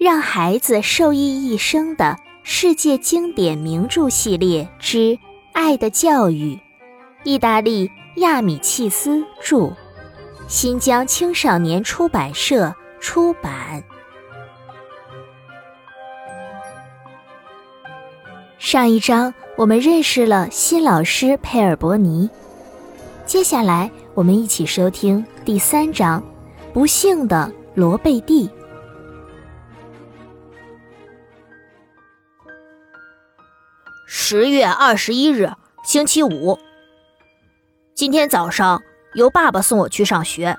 让孩子受益一生的世界经典名著系列之《爱的教育》，意大利亚米契斯著，新疆青少年出版社出版。上一章我们认识了新老师佩尔伯尼，接下来我们一起收听第三章：不幸的罗贝蒂。十月二十一日，星期五。今天早上由爸爸送我去上学。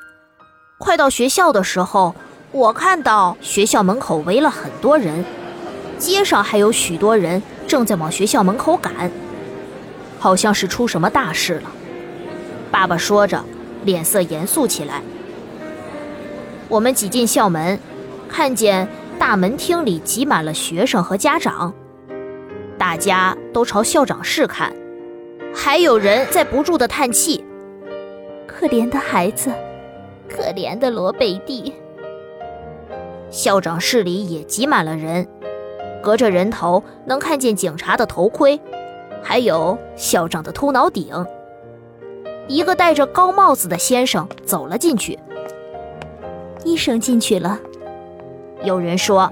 快到学校的时候，我看到学校门口围了很多人，街上还有许多人正在往学校门口赶，好像是出什么大事了。爸爸说着，脸色严肃起来。我们挤进校门，看见大门厅里挤满了学生和家长。大家都朝校长室看，还有人在不住的叹气：“可怜的孩子，可怜的罗贝蒂。”校长室里也挤满了人，隔着人头能看见警察的头盔，还有校长的秃脑顶。一个戴着高帽子的先生走了进去。医生进去了，有人说：“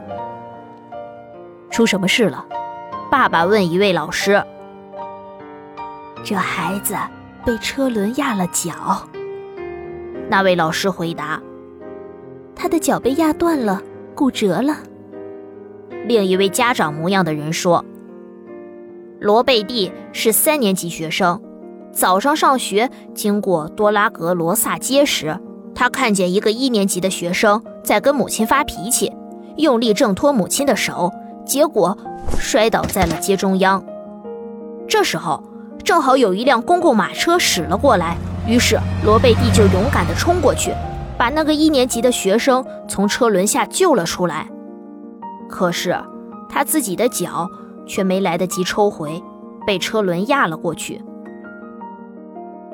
出什么事了？”爸爸问一位老师：“这孩子被车轮压了脚。”那位老师回答：“他的脚被压断了，骨折了。”另一位家长模样的人说：“罗贝蒂是三年级学生，早上上学经过多拉格罗萨街时，他看见一个一年级的学生在跟母亲发脾气，用力挣脱母亲的手，结果……”摔倒在了街中央。这时候，正好有一辆公共马车驶了过来，于是罗贝蒂就勇敢地冲过去，把那个一年级的学生从车轮下救了出来。可是，他自己的脚却没来得及抽回，被车轮压了过去。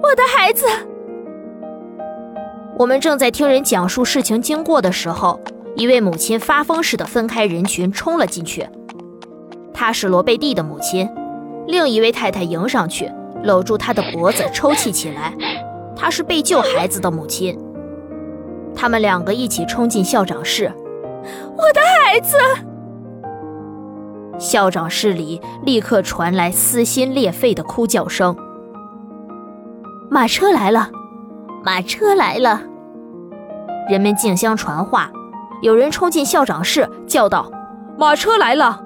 我的孩子！我们正在听人讲述事情经过的时候，一位母亲发疯似的分开人群冲了进去。她是罗贝蒂的母亲，另一位太太迎上去，搂住她的脖子抽泣起来。她是被救孩子的母亲。他们两个一起冲进校长室。我的孩子！校长室里立刻传来撕心裂肺的哭叫声。马车来了，马车来了！人们竞相传话。有人冲进校长室，叫道：“马车来了！”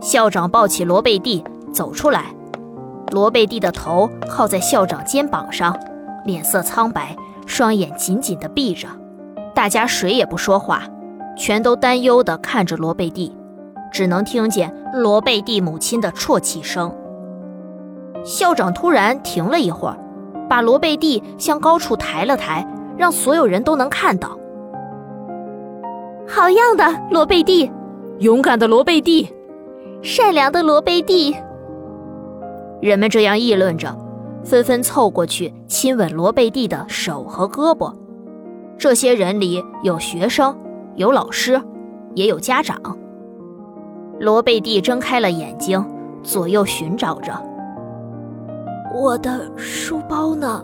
校长抱起罗贝蒂走出来，罗贝蒂的头靠在校长肩膀上，脸色苍白，双眼紧紧地闭着。大家谁也不说话，全都担忧地看着罗贝蒂，只能听见罗贝蒂母亲的啜泣声。校长突然停了一会儿，把罗贝蒂向高处抬了抬，让所有人都能看到。好样的，罗贝蒂！勇敢的罗贝蒂！善良的罗贝蒂，人们这样议论着，纷纷凑过去亲吻罗贝蒂的手和胳膊。这些人里有学生，有老师，也有家长。罗贝蒂睁开了眼睛，左右寻找着。我的书包呢？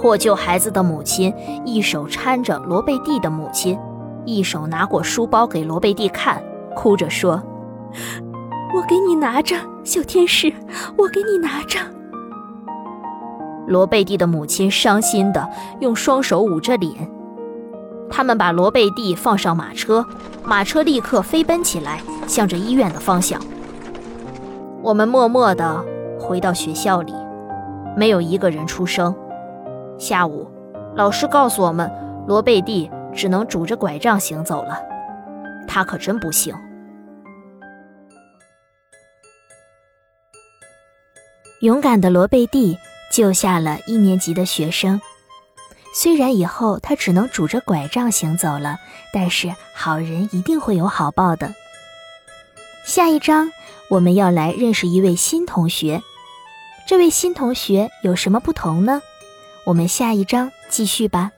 获救孩子的母亲一手搀着罗贝蒂的母亲，一手拿过书包给罗贝蒂看。哭着说：“我给你拿着，小天使，我给你拿着。”罗贝蒂的母亲伤心的用双手捂着脸。他们把罗贝蒂放上马车，马车立刻飞奔起来，向着医院的方向。我们默默地回到学校里，没有一个人出声。下午，老师告诉我们，罗贝蒂只能拄着拐杖行走了。他可真不幸。勇敢的罗贝蒂救下了一年级的学生，虽然以后他只能拄着拐杖行走了，但是好人一定会有好报的。下一章我们要来认识一位新同学，这位新同学有什么不同呢？我们下一章继续吧。